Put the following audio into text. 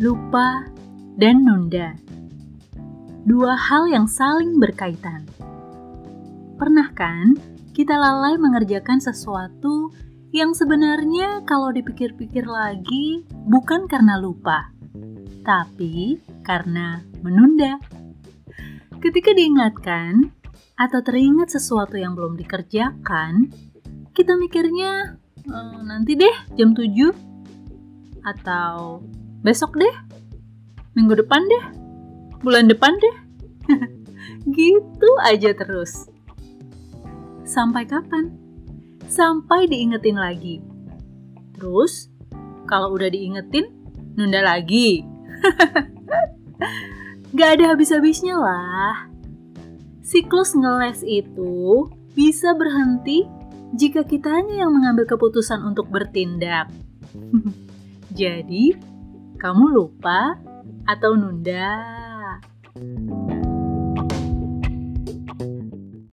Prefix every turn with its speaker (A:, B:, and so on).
A: lupa, dan nunda. Dua hal yang saling berkaitan. Pernah kan kita lalai mengerjakan sesuatu yang sebenarnya kalau dipikir-pikir lagi bukan karena lupa, tapi karena menunda. Ketika diingatkan atau teringat sesuatu yang belum dikerjakan, kita mikirnya ehm, nanti deh jam 7 atau besok deh, minggu depan deh, bulan depan deh. gitu aja terus. Sampai kapan? Sampai diingetin lagi. Terus, kalau udah diingetin, nunda lagi. Gak ada habis-habisnya lah. Siklus ngeles itu bisa berhenti jika kitanya yang mengambil keputusan untuk bertindak. Jadi, kamu lupa atau nunda?